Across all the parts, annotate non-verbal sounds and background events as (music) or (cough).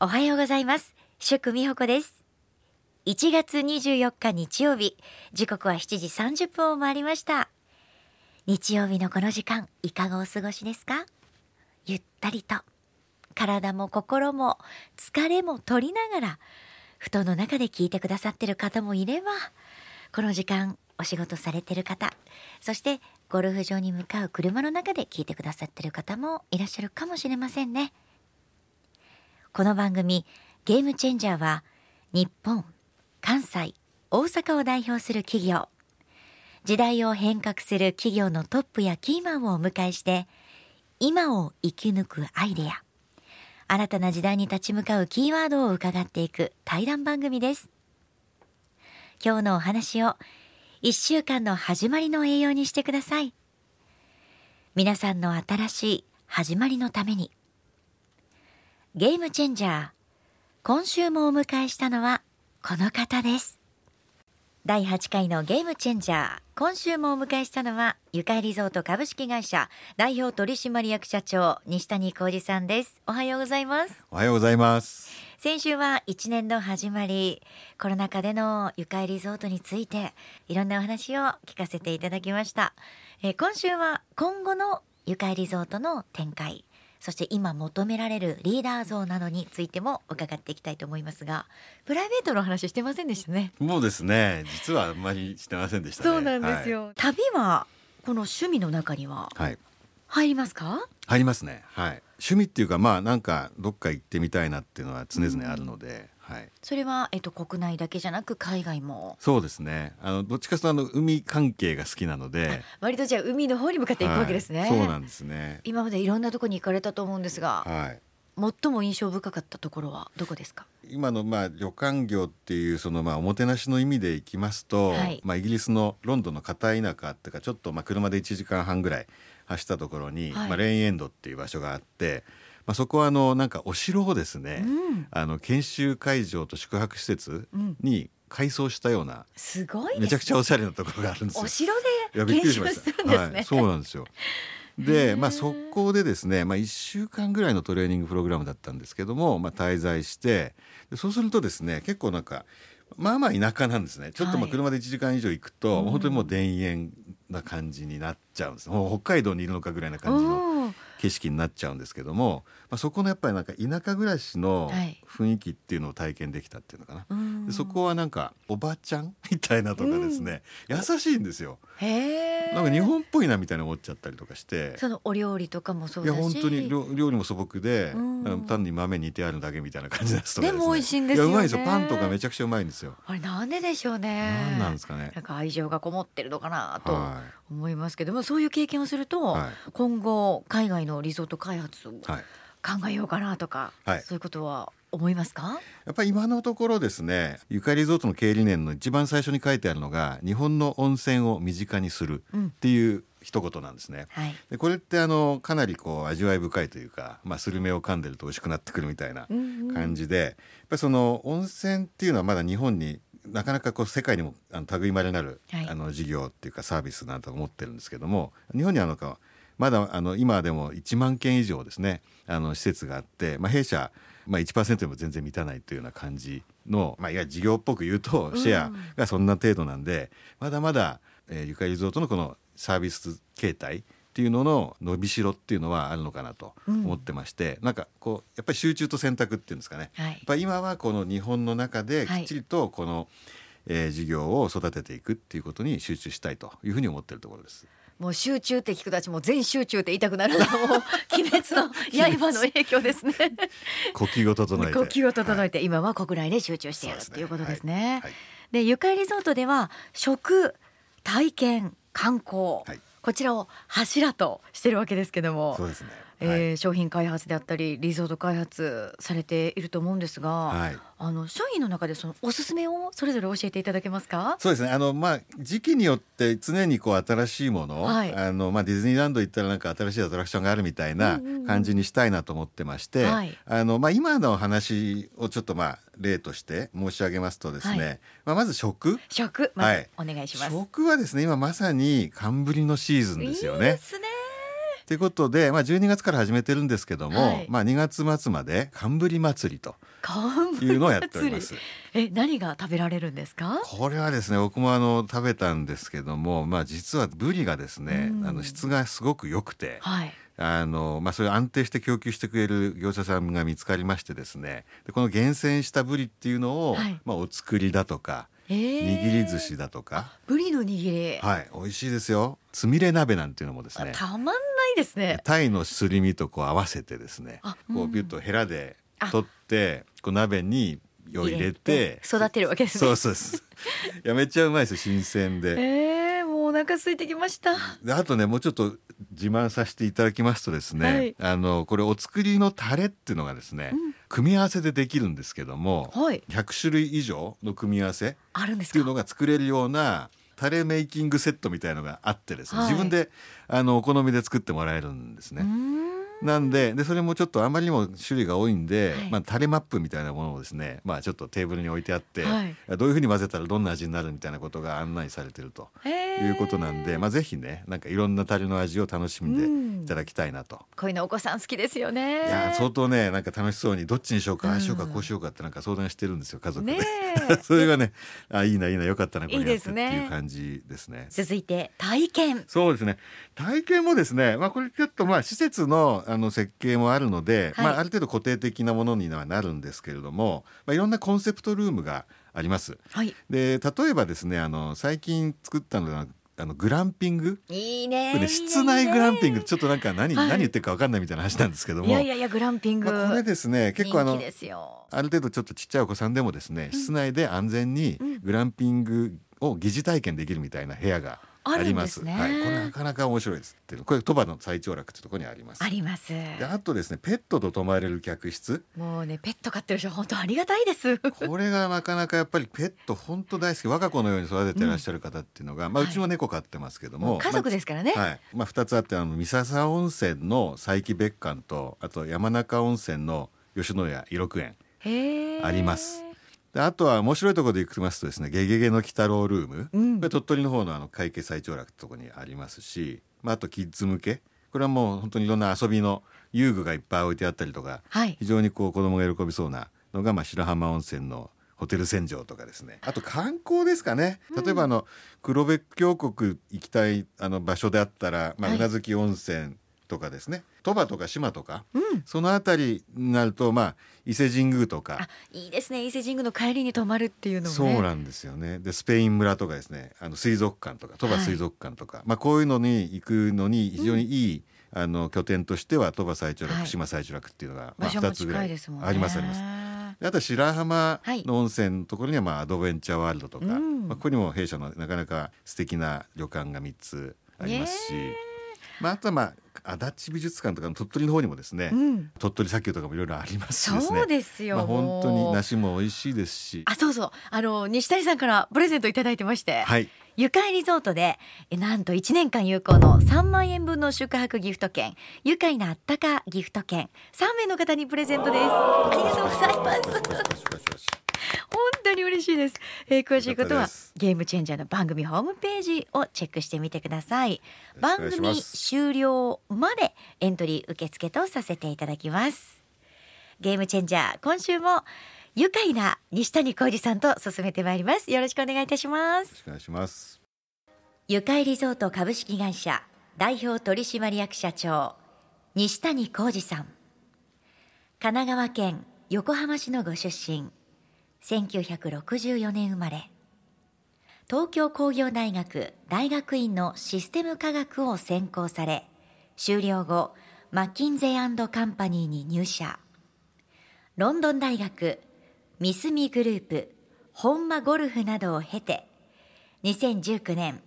おはようございます。祝美穂子です。1月24日日曜日。時刻は7時30分を回りました。日曜日のこの時間いかがお過ごしですか？ゆったりと。体も心も疲れも取りながら布団の中で聞いてくださってる方もいればこの時間お仕事されてる方そしてゴルフ場に向かう車の中で聞いてくださってる方もいらっしゃるかもしれませんね。この番組ゲームチェンジャーは日本、関西、大阪を代表する企業。時代を変革する企業のトップやキーマンをお迎えして今を生き抜くアイデア。新たな時代に立ち向かうキーワードを伺っていく対談番組です。今日のお話を1週間の始まりの栄養にしてください。皆さんの新しい始まりのためにゲームチェンジャー。今週もお迎えしたのはこの方です。第8回のゲームチェンジャー。今週もお迎えしたのはゆかいリゾート株式会社代表取締役社長西谷浩二さんです。おはようございます。おはようございます。先週は1年の始まりコロナ禍でのゆかいリゾートについていろんなお話を聞かせていただきました、えー、今週は今後のゆかいリゾートの展開そして今求められるリーダー像などについても伺っていきたいと思いますがプライベートの話してませんでしたね。もうですね。実はあんまりしてませんでした、ね、そうなんですよ、はい、旅はこの趣味の中には入りますか、はい、入りますね。はい。趣味っていうかまあなんかどっか行ってみたいなっていうのは常々あるので、はい、それは、えっと、国内だけじゃなく海外も。そうですね。あのどっちかというとあの海関係が好きなので。割とじゃあ海の方に向かっていくわけですね、はい、そうなんですね。今までいろんなところに行かれたと思うんですが、はい、最も印象深かったところはどこですか？今のまあ旅館業っていうそのまあおもてなしの意味でいきますと、はい、まあイギリスのロンドンの片田舎っていうかちょっとまあ車で1時間半ぐらい走ったところに、はい、まあレインエンドっていう場所があってまあ、そこはあのなんかお城をですね、うん、あの研修会場と宿泊施設に改装したような、すごい、めちゃくちゃおしゃれなところがあるんですよ。お城で研修するんですね。はい、そうなんですよ。で、まあ、そこでですね、まあ、1週間ぐらいのトレーニングプログラムだったんですけども、まあ、滞在してそうするとですね結構なんかまあまあ田舎なんですね。ちょっとまあ車で1時間以上行くと、はい、本当にもう田園な感じになっちゃうんです。もう北海道にいるのかぐらいな感じの景色になっちゃうんですけども、まあ、そこのやっぱりなんか田舎暮らしの雰囲気っていうのを体験できたっていうのかな、はい、そこはなんかおばちゃんみたいなとかですね、優しいんですよ。へなんか日本っぽいなみたいな思っちゃったりとかして。そのお料理とかもそうだし。いや本当に料理も素朴で、単に豆煮てあるだけみたいな感じですとかで、ね,、も美味しいんですよ、ね、うまいですよ。パンとかめちゃくちゃうまいんですよ。あれなんででしょうね。なんなんですかね。なんか愛情がこもってるのかなと思いますけども、はい、そういう経験をすると、はい、今後海外のリゾート開発を考えようかなとか、はい、そういうことは思いますか？やっぱり今のところですねゆかりリゾートの経営理念の一番最初に書いてあるのが日本の温泉を身近にするっていう一言なんですね、うんはい、でこれってあのかなりこう味わい深いというか、まあ、スルメを噛んでると美味しくなってくるみたいな感じで、うん。うん、やっぱりその温泉っていうのはまだ日本になかなかこう世界にもあの類まれなる、はい、あの事業っていうかサービスなんと思ってるんですけども日本にはなんかまだあの今でも1万件以上ですねあの施設があって、まあ、弊社、まあ、1%でも全然満たないというような感じの、まあ、いや事業っぽく言うとシェアがそんな程度なんで、うん、まだまだ、えー、ゆかりリゾートのこのサービス形態っていうのの伸びしろっていうのはあるのかなと思ってまして、うん、なんかこうやっぱり集中と選択っていうんですかね、はい、やっぱ今はこの日本の中できっちりとこの、はい、えー、事業を育てていくっていうことに集中したいというふうに思っているところです。もう集中って聞くたちも全集中って言いたくなるの。は (laughs) もう鬼滅の刃の影響ですね。呼吸を整えて。呼吸を整えて、はい、今は国内で集中してやると、ね、いうことですね、はい、でゆかりリゾートでは食体験観光、はい、こちらを柱としてるわけですけども。そうですねえー、商品開発であったりリゾート開発されていると思うんですが、はい、あの商品の中でそのおすすめをそれぞれ教えていただけますか？そうですね。あの、まあ、時期によって常にこう新しいもの、はい、あのまあ、ディズニーランド行ったらなんか新しいアトラクションがあるみたいな感じにしたいなと思ってまして、あのまあ、今の話をちょっとまあ例として申し上げますとですね、はい、まあ、まず食。食、ま、はい、お願いします。食はですね今まさに寒ぶりのシーズンですよね。いいですねということで、まあ、12月から始めてるんですけども、はい、まあ、2月末まで寒ぶり祭りというのをやっております。え何が食べられるんですか？これはですね僕もあの食べたんですけども、まあ、実はブリがですね、あの質がすごく良くて。はい。あのまあ、それ安定して供給してくれる業者さんが見つかりましてですねでこの厳選したブリっていうのを、はい、まあ、お作りだとか握り寿司だとか。ブリの握り。はい。美味しいですよ。つみれ鍋なんていうのもですね。たまんないですね。タイのすり身とこう合わせてですねこうビュッとヘラで取ってこう鍋にを入れて育てるわけですね。そうそうですいやめっちゃうまいです新鮮で。(laughs) えー、もうお腹空いてきました。であとねもうちょっと自慢させていただきますとですね、はい、あのこれお作りのタレっていうのがですね、うん。組み合わせでできるんですけども、はい、100種類以上の組み合わせっていうのが作れるようなタレメイキングセットみたいのがあってですね、はい、自分であのお好みで作ってもらえるんですね。なんででそれもちょっとあまりにも種類が多いんで、はい、まあ、タレマップみたいなものをですね、まあ、ちょっとテーブルに置いてあって、はい、どういうふうに混ぜたらどんな味になるみたいなことが案内されてるということなんで、まあ、ぜひねなんかいろんなタレの味を楽しんでいただきたいなと。こういうのお子さん好きですよね。いや相当ねなんか楽しそうにどっちにしようか、ああしようかこうしようかってなんか相談してるんですよ家族で。(laughs) それがねあいいないいなよかったなこれやってっていう感じですね。続いて体験。そうですね体験もですね、まあ、これちょっとまあ施設のあの設計もあるので、はい、まあ、ある程度固定的なものにはなるんですけれども、まあ、いろんなコンセプトルームがあります。はい、で例えばですねあの最近作ったのがあのグランピング？いいね。室内グランピングちょっとなんか何、はい、何言ってるか分かんないみたいな話なんですけども。いやいやいやグランピング、まあ、これですね結構あのある程度ちょっとちっちゃいお子さんでもですね、うん、室内で安全にグランピングを疑似体験できるみたいな部屋があります。ね、はい、これなかなか面白いですってこれ鳥羽の最長楽ってところにあります。あります。であとですねペットと泊まれる客室。もうねペット飼ってる人本当ありがたいです。これがなかなかやっぱりペット本当大好き我が子のように育ててらっしゃる方っていうのが、うん、まあうちも猫飼ってますけども、はい、家族ですからね。まあ、はい。まあ二つあってあの三笹温泉の佐伯別館とあと山中温泉の吉野家伊六園あります。であとは面白いところで行きますとですね「ゲゲゲの鬼太郎ルーム」うん、これ鳥取の方のあの会計最長楽ってところにありますし、まあ、あとキッズ向け。これはもう本当にいろんな遊びの遊具がいっぱい置いてあったりとか、はい、非常にこう子供が喜びそうなのが、まあ、白浜温泉のホテル船上とかですね。あと観光ですかね。例えばあの、黒部峡谷行きたいあの場所であったら、まあ、宇奈月温泉とかですね。鳥羽とか島とか、うん、その辺りになるとまあ伊勢神宮とか。いいですね。伊勢神宮の帰りに泊まるっていうのも、ね、そうなんですよね。でスペイン村とかですね。あの水族館とか鳥羽水族館とか、はい、まあこういうのに行くのに非常にいい、うん、あの拠点としては鳥羽最長楽、はい、島最長楽っていうのが、まあ、2つぐらいありますあります。あと白浜の温泉のところにはまあアドベンチャーワールドとか、まあ、ここにも弊社のなかなか素敵な旅館が3つありますし、まあ、あとはまあ足立美術館とかの鳥取の方にもですね、うん、鳥取砂丘とかもいろいろありますしですね。そうですよ、まあ、本当に梨も美味しいですし。あそうそう。あの西谷さんからプレゼントいただいてまして、はい、ゆかいリゾートでなんと1年間有効の3万円分の宿泊ギフト券愉快なあったかギフト券3名の方にプレゼントです。ありがとうございます。本当に嬉しいです、えー、詳しいことはゲームチェンジャーの番組ホームページをチェックしてみてください。番組終了までエントリー受付とさせていただきます。ゲームチェンジャー今週も愉快な西谷浩二さんと進めてまいります。よろしくお願いいたします。お願いします。愉快リゾート株式会社代表取締役社長西谷浩二さん。神奈川県横浜市のご出身1964年生まれ。東京工業大学大学院のシステム科学を専攻され修了後マッキンゼーカンパニーに入社。ロンドン大学ミスミグループ本間ゴルフなどを経て2019年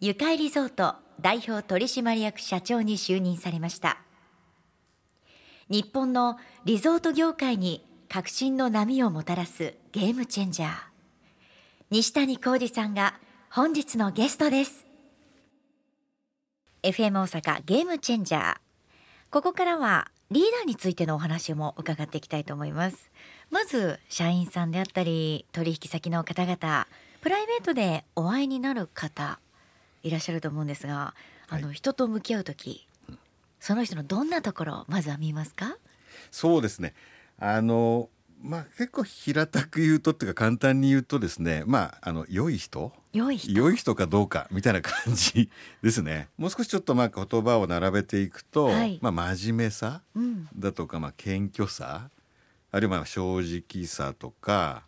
ゆかいリゾート代表取締役社長に就任されました。日本のリゾート業界に革新の波をもたらすゲームチェンジャー。西谷浩二さんが本日のゲストです。FM 大阪ゲームチェンジャー。ここからはリーダーについてのお話も伺っていきたいと思います。まず社員さんであったり取引先の方々プライベートでお会いになる方いらっしゃると思うんですがあの、人と向き合う時その人のどんなところをまずは見ますか？そうですねあのまあ結構平たく言うとっていうか簡単に言うとですねまああの良い人？良い人？良い人かどうかみたいな感じ (laughs) ですね。もう少しちょっとまあ言葉を並べていくと、はい、まあ真面目さだとか、まあ謙虚さあるいはまあ正直さとか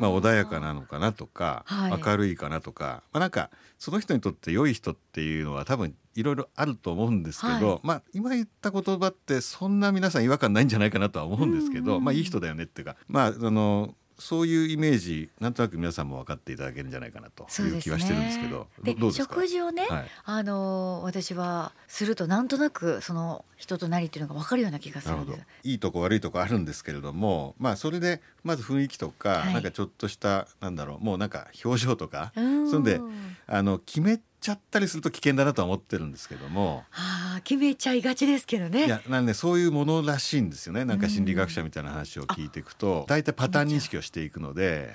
まあ、穏やかなのかなとか、はい、明るいかなとか、まあ、なんかその人にとって良い人っていうのは多分いろいろあると思うんですけど、はい、まあ今言った言葉ってそんな皆さん違和感ないんじゃないかなとは思うんですけど、まあいい人だよねっていうかまああのそういうイメージなんとなく皆さんも分かっていただけるんじゃないかなという気はしてるんですけどで、ね、食事をね、はい、あの私はするとなんとなくその人となりっていうのが分かるような気がするんです。いいとこ悪いとこあるんですけれどもまあそれでまず雰囲気とか、はい、なんかちょっとしたなんだろうもうなんか表情とかそんであの決めちゃったりすると危険だなとは思ってるんですけども。はあ、決めちゃいがちですけどね。いや、なんでそういうものらしいんですよね。なんか心理学者みたいな話を聞いていくと、大体パターン認識をしていくので。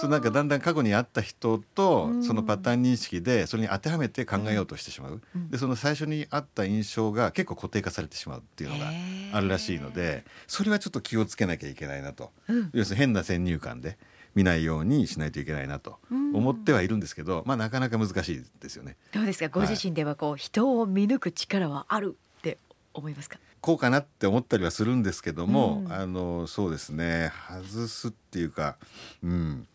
そうなんかだんだん過去にあった人とそのパターン認識でそれに当てはめて考えようとしてしまう、でその最初にあった印象が結構固定化されてしまうっていうのがあるらしいのでそれはちょっと気をつけなきゃいけないなと、要するに変な先入観で見ないようにしないといけないなと思ってはいるんですけど、まあなかなか難しいですよね。どうですか？ご自身ではこう、はい、人を見抜く力はあるって思いますか？こうかなって思ったりはするんですけども、あのそうですね。外すっていうかうん。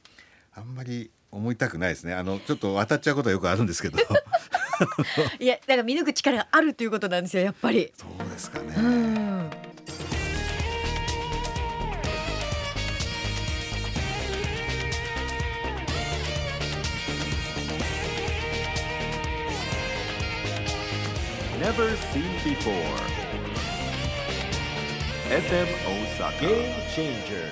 あんまり思いたくないですね。あのちょっと渡っちゃうことはよくあるんですけど。(laughs) いやだから見抜く力があるっていうことなんですよやっぱり。そうですかね、never seen before. FM Osaka.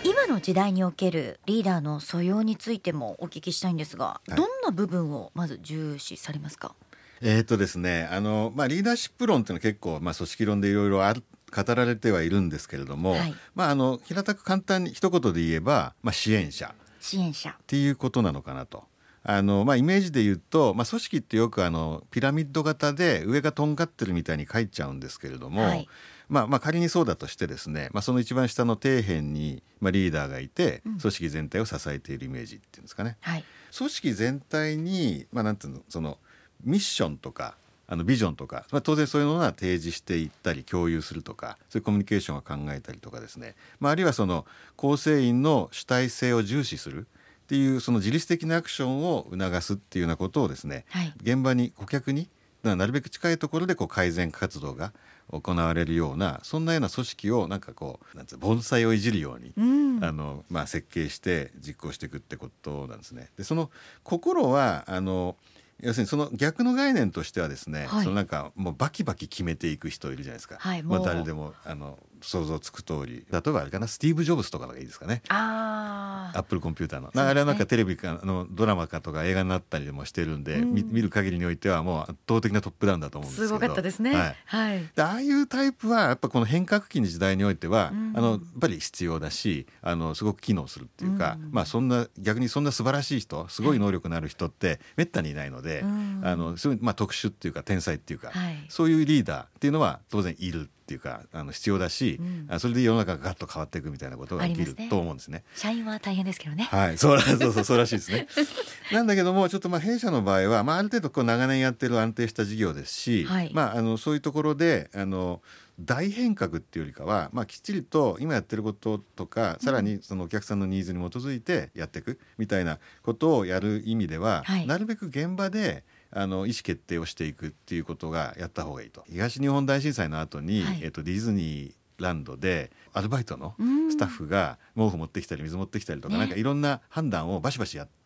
今の時代におけるリーダーの素養についてもお聞きしたいんですが、はい、どんな部分をまず重視されますか？えー、っとですねあの、まあ、リーダーシップ論っていうのは結構、まあ、組織論でいろいろある語られてはいるんですけれども、はい、まあ、あの平たく簡単に一言で言えば、まあ、支援者。支援者。っていうことなのかなと。あのまあ、イメージで言うと、まあ、組織ってよくあのピラミッド型で上がとんがってるみたいに書いちゃうんですけれども、はい、まあ、まあ仮にそうだとしてですね、まあ、その一番下の底辺に、まあ、リーダーがいて組織全体を支えているイメージっていうんですかね。はい、組織全体に、まあ、なんていうのそのミッションとかあのビジョンとか、まあ、当然そういうのは提示していったり共有するとかそういうコミュニケーションを考えたりとかですね、まあ、あるいはその構成員の主体性を重視する。っていうその自律的なアクションを促すっていうようなことをですね、はい、現場に顧客になるべく近いところでこう改善活動が行われるようなそんなような組織をなんかこうなんつう盆栽をいじるように、うん、あのまあ、設計して実行していくってことなんですね。でその心はあの要するにその逆の概念としてはですね、はい、そのなんかもうバキバキ決めていく人いるじゃないですか、はい、まあ、誰でもあの想像つく通り例えばあれかなスティーブ・ジョブズとかがいいですかね。アップルコンピューターの、ね、あれはなんかテレビかのドラマかとか映画になったりもしてるんで、うん、見る限りにおいてはもう圧倒的なトップダウンだと思うんですけど。すごかったですね、はい、はい、ああいうタイプはやっぱこの変革期の時代においては、うん、あのやっぱり必要だしあのすごく機能するっていうか、うん、まあそんな逆にそんな素晴らしい人すごい能力のある人ってめったにいないので、あのそういうまあ特殊っていうか天才っていうか、はい、そういうリーダーっていうのは当然いるっていうかあの必要だし、うん、それで世の中がガッと変わっていくみたいなことが起きる、と思うんですね。社員は大変ですけどね。はい、そうそうそうそうらしいですね。(laughs) なんだけどもちょっとまあ弊社の場合はまあある程度こう長年やってる安定した事業ですし、はい、まああのそういうところであの大変革っていうよりかは、まあ、きっちりと今やってることとかさらにそのお客さんのニーズに基づいてやっていくみたいなことをやる意味では、はい、なるべく現場であの意思決定をしていくっていうことがやった方がいいと。東日本大震災の後に、はい、えっと、ディズニーランドでアルバイトのスタッフが毛布持ってきたり水持ってきたりとか、ね、なんかいろんな判断をバシバシやって。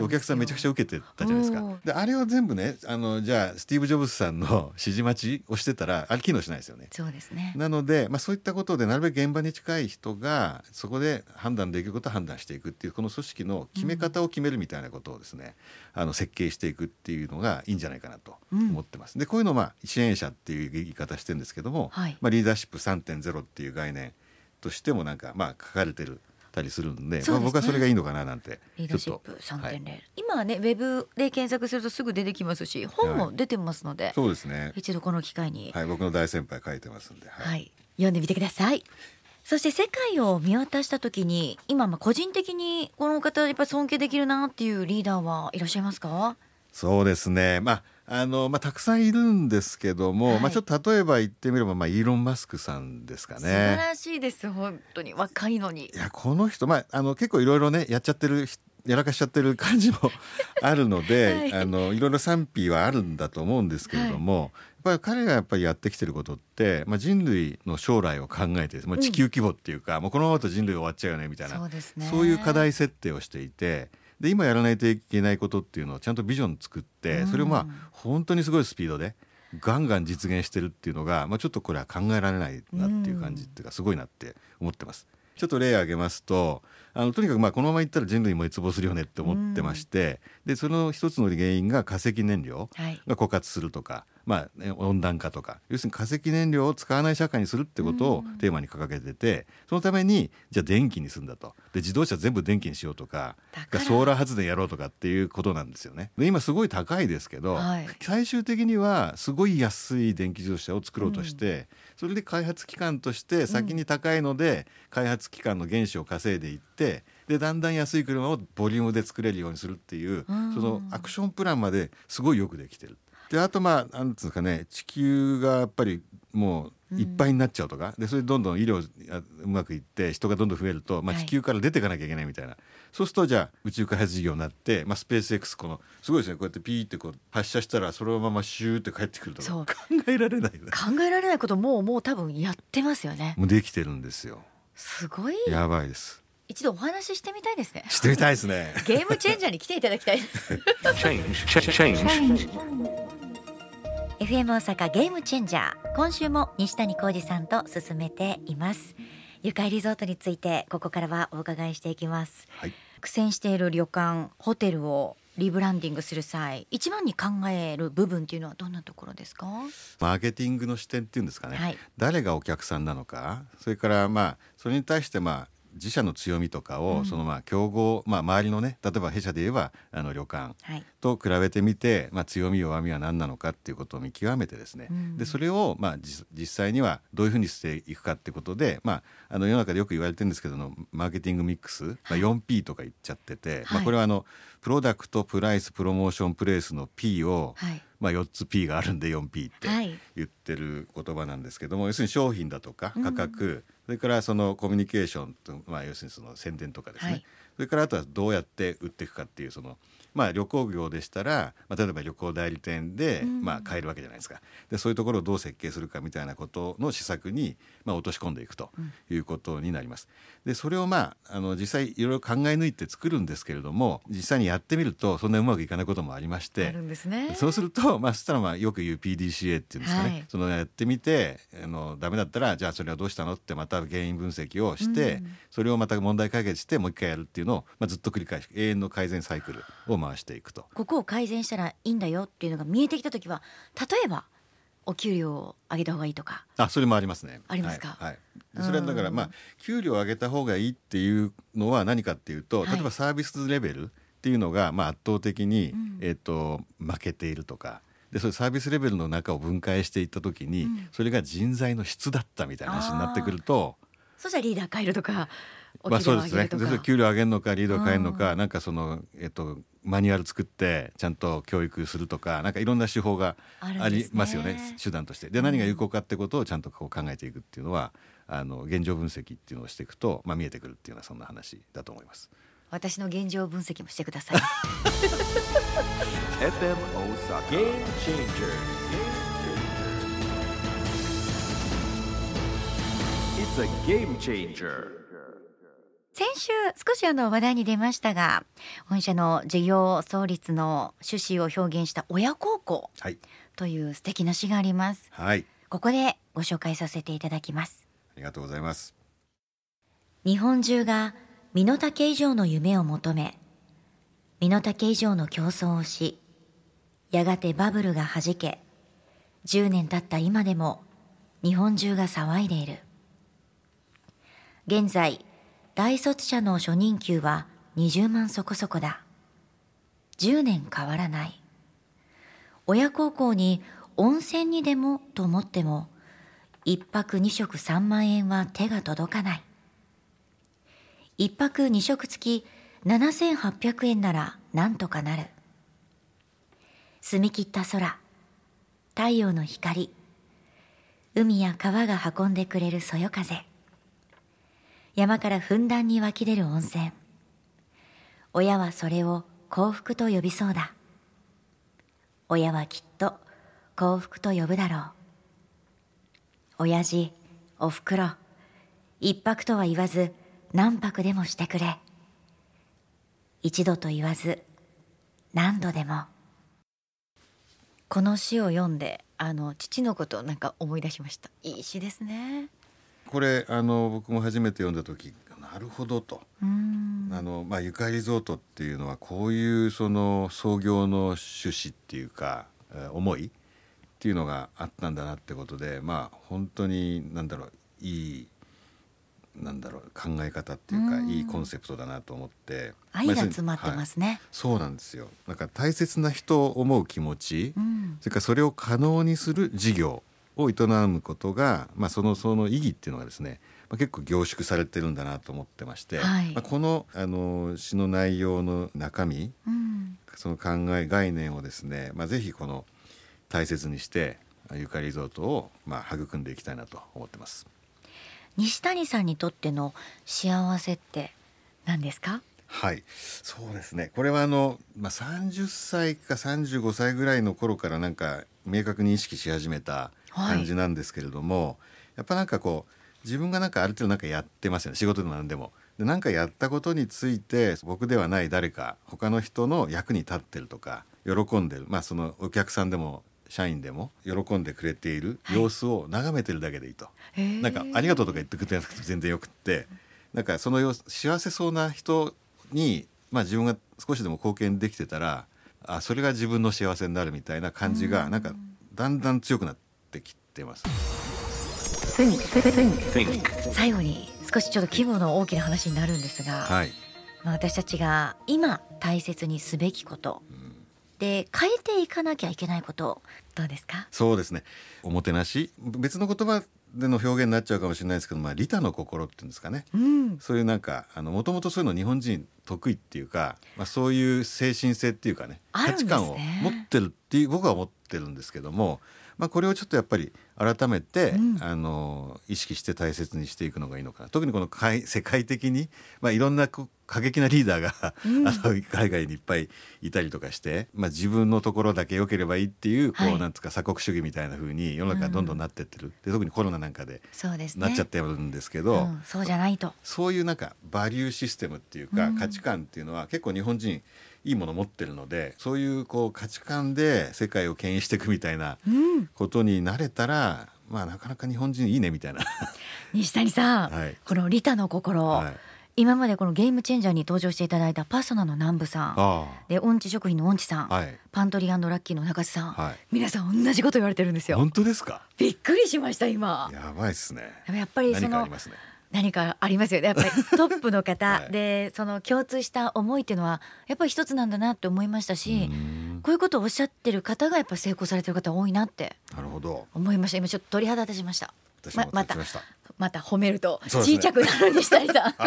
お客さんめちゃくちゃ受けてたじゃないですか。であれを全部ねあのじゃあスティーブ・ジョブズさんの (laughs) 指示待ちをしてたらあれ機能しないですよね。そうですねなので、まあ、そういったことでなるべく現場に近い人がそこで判断できることを判断していくっていうこの組織の決め方を決めるみたいなことをですね、うん、あの設計していくっていうのがいいんじゃないかなと思ってます。うん、でこういうのをまあ支援者っていう言い方してるんですけども、はい、まあ、リーダーシップ3.0っていう概念としてもなんかまあ書かれてるたりするんで、でね、まあ、僕はそれがいいのかななんてリーダーシップ3.0、はい、今はねウェブで検索するとすぐ出てきますし本も出てますので、はい、そうですね。一度この機会に。はい僕の大先輩書いてますんで、はい、はい、読んでみてください。そして世界を見渡した時に今まあ個人的にこの方やっぱり尊敬できるなっていうリーダーはいらっしゃいますか？そうですね。まああのまあ、たくさんいるんですけども、はい、まあ、ちょっと例えば言ってみれば、まあ、イーロン・マスクさんですかね。素晴らしいです。本当に若いのに。いやこの人、まあ、あの結構いろいろねやっちゃってるやらかしちゃってる感じも (laughs) あるので、はい、あのいろいろ賛否はあるんだと思うんですけれども、はい、やっぱり彼がやっぱりやってきてることって、まあ、人類の将来を考えてもう地球規模っていうか、うん、もうこのままと人類終わっちゃうよねみたいなそう、ね,、いう課題設定をしていて。で今やらないといけないことっていうのをちゃんとビジョン作ってそれをまあ本当にすごいスピードでガンガン実現してるっていうのが、まあ、ちょっとこれは考えられないなっていう感じっていうかすごいなって思ってます。ちょっと例を挙げますとあのとにかくまあこのままいったら人類も滅亡するよねって思ってまして、でその一つの原因が化石燃料が枯渇するとか、まあ、温暖化とか要するに化石燃料を使わない社会にするってことをテーマに掲げててそのためにじゃあ電気にするんだと。で自動車全部電気にしようとかソーラー発電やろうとかっていうことなんですよね。で今すごい高いですけど、はい、最終的にはすごい安い電気自動車を作ろうとして、うん、それで開発期間として先に高いので、開発期間の原資を稼いでいってでだんだん安い車をボリュームで作れるようにするっていう、うん、そのアクションプランまですごいよくできてる。であとまあなんつうかね地球がやっぱりもういっぱいになっちゃうとか、うん、でそれでどんどん医療うまくいって人がどんどん増えると、まあ、地球から出ていかなきゃいけないみたいな、はい、そうするとじゃあ宇宙開発事業になって、まあ、スペース X このすごいですね。こうやってピーってこう発射したらそのままシューって帰ってくるとか。考えられない、ね、考えられないこともうもう多分やってますよね。もうできてるんですよ。すごい。やばいです。一度お話ししてみたいですね。してみたいですね。(laughs) ゲームチェンジャーに来ていただきたい (laughs) FM 大阪ゲームチェンジャー今週も西谷浩二さんと進めています。愉快リゾートについてここからはお伺いしていきます、はい、苦戦している旅館ホテルをリブランディングする際一番に考える部分っていうのはどんなところですか？マーケティングの視点っていうんですかね、はい、誰がお客さんなのかそれからまあそれに対してまあ自社の強みとかを、そのまあ競合、まあ、周りのね例えば弊社で言えばあの旅館と比べてみて、まあ、強み弱みは何なのかっていうことを見極めてですね、でそれをまあ実際にはどういうふうにしていくかってことで、まあ、あの世の中でよく言われてるんですけどのマーケティングミックス、まあ、4P とか言っちゃってて、まあ、これはあのプロダクトプライスプロモーションプレイスの P を、まあ、4つ P があるんで 4P って言ってる言葉なんですけども、要するに商品だとか価格、それからそのコミュニケーションと、まあ、要するにその宣伝とかですね、はい、それからあとはどうやって売っていくかっていうそのまあ、旅行業でしたら、まあ、例えば旅行代理店で、まあ、買えるわけじゃないですか。でそういうところをどう設計するかみたいなことの施策に、まあ、落とし込んでいくということになります。でそれを、まあ、あの実際いろいろ考え抜いて作るんですけれども実際にやってみるとそんなうまくいかないこともありましてそうすると、まあ、そしたらまあよく言う PDCA っていうんですかね、はい、そのやってみてあのダメだったらじゃあそれはどうしたのってまた原因分析をして、うん、それをまた問題解決してもう一回やるっていうのを、まあ、ずっと繰り返し永遠の改善サイクルを回していくと。ここを改善したらいいんだよっていうのが見えてきた時は例えばお給料を上げた方がいいとか。あそれもありますね。ありますか、はい、はい、それはだからまあ給料を上げた方がいいっていうのは何かっていうと、例えばサービスレベルっていうのがまあ圧倒的に、うん、えーと、負けているとか。でそれサービスレベルの中を分解していった時に、うん、それが人材の質だったみたいな話になってくるとそしたらリーダー変えるとかまあそうですね。給料上げるのかリードを変えるのか、うん、なんかそのえっ、ー、とマニュアル作ってちゃんと教育するとかなんかいろんな手法がありますよね、ね、手段として。で何が有効かってことをちゃんとこう考えていくっていうのはあの現状分析っていうのをしていくと、まあ、見えてくるっていうのはそんな話だと思います。私の現状分析もしてください。FM 大阪 Game Changer. It's a game changer 先週少しあの話題に出ましたが本社の事業創立の趣旨を表現した親孝行という素敵な詩があります、はい、ここでご紹介させていただきます。ありがとうございます。日本中が身の丈以上の夢を求め身の丈以上の競争をしやがてバブルがはじけ10年経った今でも日本中が騒いでいる。現在大卒者の初任給は20万そこそこだ。10年変わらない。親孝行に温泉にでもと思っても一泊二食3万円は手が届かない。一泊二食付き7800円ならなんとかなる。澄み切った空太陽の光海や川が運んでくれるそよ風。山からふんだんに湧き出る温泉。親はそれを幸福と呼びそうだ。親はきっと幸福と呼ぶだろう。親父おふくろ一泊とは言わず何泊でもしてくれ。一度と言わず何度でも。この詩を読んであの父のことをなんか思い出しました。いい詩ですね。これあの僕も初めて読んだ時なるほどと。あの、まあ、ゆかりゾートっていうのはこういうその創業の趣旨っていうか、えー、思いっていうのがあったんだなってことでまあ本当に何だろういいなんだろう考え方っていうか、いいコンセプトだなと思って。愛が詰まってますね、はい、そうなんですよ。なんか大切な人を思う気持ち、うん、それからそれを可能にする事業を営むことが、まあ、そのその意義っていうのがですね、まあ、結構凝縮されてるんだなと思ってまして、はい、まあ、このあの詩の内容の中身、うん、その考え概念をですね、まあ、ぜひこの大切にしてゆかりゾートを、まあ、育んでいきたいなと思ってます。西谷さんにとっての幸せって何ですか？はい。そうですね。これはあの、まあ、30歳か35歳ぐらいの頃からなんか明確に意識し始めた感じなんですけれども、はい、やっぱなんかこう自分がなんかある程度なんかやってますよね。仕事でも何でも。で何かやったことについて僕ではない誰か他の人の役に立ってるとか喜んでる。まあそのお客さんでも社員でも喜んでくれている様子を眺めてるだけでいいと、はい、なんか「ありがとう」とか言ってくれなくて全然よくって。なんかその様幸せそうな人に、まあ、自分が少しでも貢献できてたらあそれが自分の幸せになるみたいな感じがなんかだんだん強くなってきてます。最後に少しちょっと規模の大きな話になるんですが、はい、まあ、私たちが今大切にすべきこと、うんで変えていかなきゃいけないことどうですか？そうですね。おもてなし。別の言葉での表現になっちゃうかもしれないですけど、まあ、利他の心っていうんですかね、うん、そういうなんかもともとそういうの日本人得意っていうか、まあ、そういう精神性っていうかね、ね、価値観を持ってるっていう僕は思ってるんですけども、まあ、これをちょっとやっぱり改めて、うん、あの意識して大切にしていくのがいいのかな。特にこの (laughs) 世界的に、まあ、いろんな過激なリーダーが、うん、(laughs) あの海外にいっぱいいたりとかして、まあ、自分のところだけ良ければいいっていうこう、はい、なんつうか鎖国主義みたいな風に世の中どんどんなってってる、うん、で特にコロナなんかでなっちゃってるんですけど、うん、そうじゃないと。そういうなんかバリューシステムっていうか、価値観っていうのは結構日本人いいもの持ってるのでそういうこう価値観で世界を牽引していくみたいなことになれたら、うん、まあなかなか日本人いいねみたいな。西谷さん、(laughs) はい、この利他の心、はい、今までこのゲームチェンジャーに登場していただいたパーソナの南部さん。で音痴食品の音痴さん、はい、パントリーラッキーの中津さん、はい、皆さん同じこと言われてるんですよ。本当ですか？びっくりしました今。やばいですね。やっぱりその、ね、何かありますよね。やっぱり (laughs) トップの方はい、でその共通した思いっていうのはやっぱり一つなんだなって思いましたしこういうことをおっしゃってる方がやっぱ成功されてる方多いなってなるほど。思いました。今ちょっと鳥肌立ちました。ままた。また。褒めると小さくなるにしたりさ (laughs)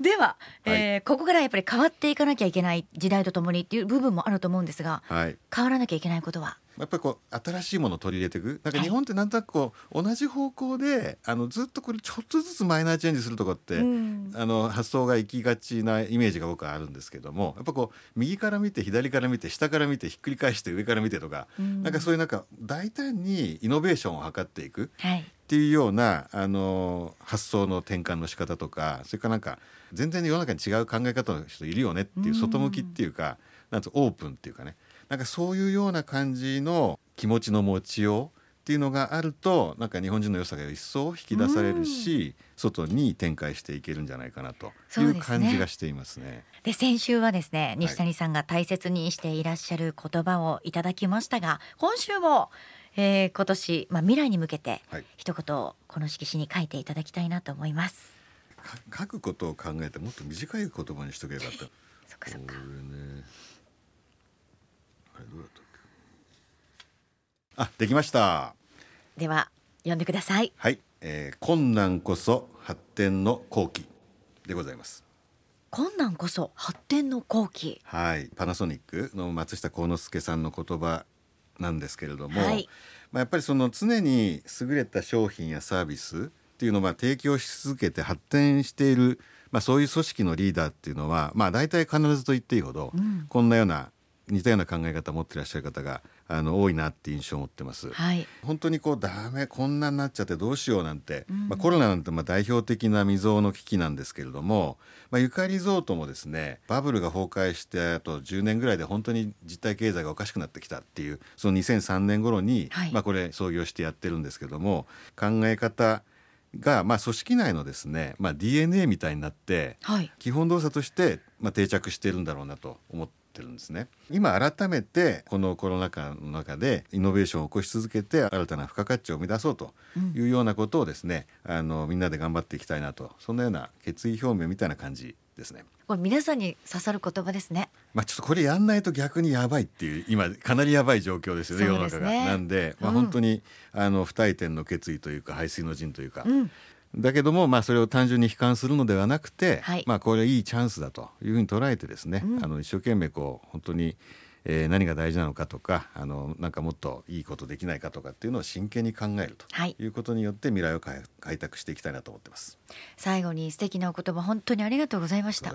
では、はい、えー、ここからやっぱり変わっていかなきゃいけない時代とともにっていう部分もあると思うんですが、はい、変わらなきゃいけないことは？やっぱりこう新しいものを取り入れていく。なんか日本ってなんとなくこう、同じ方向であのずっとこれちょっとずつマイナーチェンジするとかって、うん、あの発想が行きがちなイメージが僕はあるんですけどもやっぱこう右から見て左から見て下から見てひっくり返して上から見てとか、うん、なんかそういうなんか大胆にイノベーションを図っていく。はい。っていうようなあの発想の転換の仕方とかそれからなんか全然世の中に違う考え方の人いるよねっていう外向きっていうか、なんオープンっていうかねなんかそういうような感じの気持ちの持ちようっっていうのがあるとなんか日本人の良さが一層引き出されるし、外に展開していけるんじゃないかなという感じがしていますね。で、ね、先週はですね西谷さんが大切にしていらっしゃる言葉をいただきましたが、今週も、えー、今年、まあ、未来に向けて一言この色紙に書いていただきたいなと思います。書くことを考えてもっと短い言葉にしとけばよかった。(laughs) そっかそっか。ね、あれどうだったあ、できました。では読んでください。はい、えー、困難こそ発展の好機でございます。困難こそ発展の好機。はい、パナソニックの松下幸之助さんの言葉なんですけれども、はい、まあやっぱりその常に優れた商品やサービスっていうのをまあ提供し続けて発展している、まあ、そういう組織のリーダーっていうのは、まあ、大体必ずと言っていいほど、うん、こんなような似たような考え方を持っていらっしゃる方があの多いなって印象を持ってます、はい、本当にこうダメこんなになっちゃってどうしようなんて、うん、まあ、コロナなんてまあ代表的な未曾有の危機なんですけれども、まあ、ゆかリゾートもですねバブルが崩壊してあと10年ぐらいで本当に実体経済がおかしくなってきたっていうその2003年頃に、はい、まあ、これ創業してやってるんですけども考え方が、まあ、組織内のですね、まあ、DNA みたいになって、はい、基本動作として、まあ、定着してるんだろうなと思ってるんですね。今改めてこのコロナ禍の中でイノベーションを起こし続けて新たな付加価値を生み出そうというようなことをですね、うん、あのみんなで頑張っていきたいなとそんなような決意表明みたいな感じですね。これ皆さんに刺さる言葉ですね。まあちょっとこれやんないと逆にやばいっていう今かなりやばい状況ですよね、ね、世の中が。なんで、まあ本当に、うん、あの不退転の決意というか排水の陣というか、うん、だけども、まあ、それを単純に悲観するのではなくて、はい、まあ、これはいいチャンスだというふうに捉えてですね、うん、あの一生懸命こう本当に、えー、何が大事なのかとかあのなんかもっといいことできないかとかっていうのを真剣に考えるということによって未来を開拓していきたいなと思ってます。最後に素敵なお言葉本当にありがとうございました。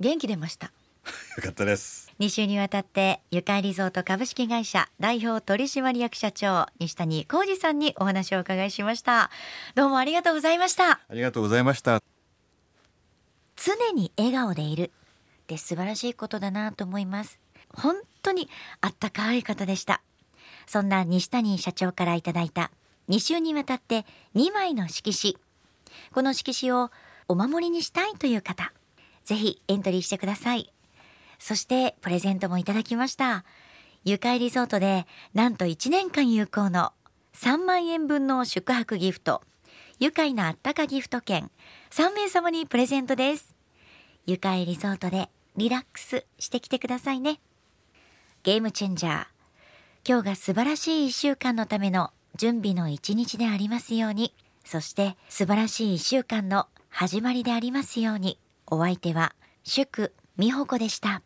元気出ました。(laughs) よかったです。2週にわたってゆかいリゾート株式会社代表取締役社長西谷浩二さんにお話をお伺いしました。どうもありがとうございました。ありがとうございました。常に笑顔でいるって素晴らしいことだなと思います。本当にあったかい方でした。そんな西谷社長からいただいた2週にわたって2枚の色紙。この色紙をお守りにしたいという方ぜひエントリーしてくださいそしてプレゼントもいただきました。愉快リゾートでなんと1年間有効の3万円分の宿泊ギフト、愉快なあったかギフト券、3名様にプレゼントです。愉快リゾートでリラックスしてきてくださいね。ゲームチェンジャー。今日が素晴らしい1週間のための準備の一日でありますように、そして素晴らしい1週間の始まりでありますように、お相手は祝美穂子でした。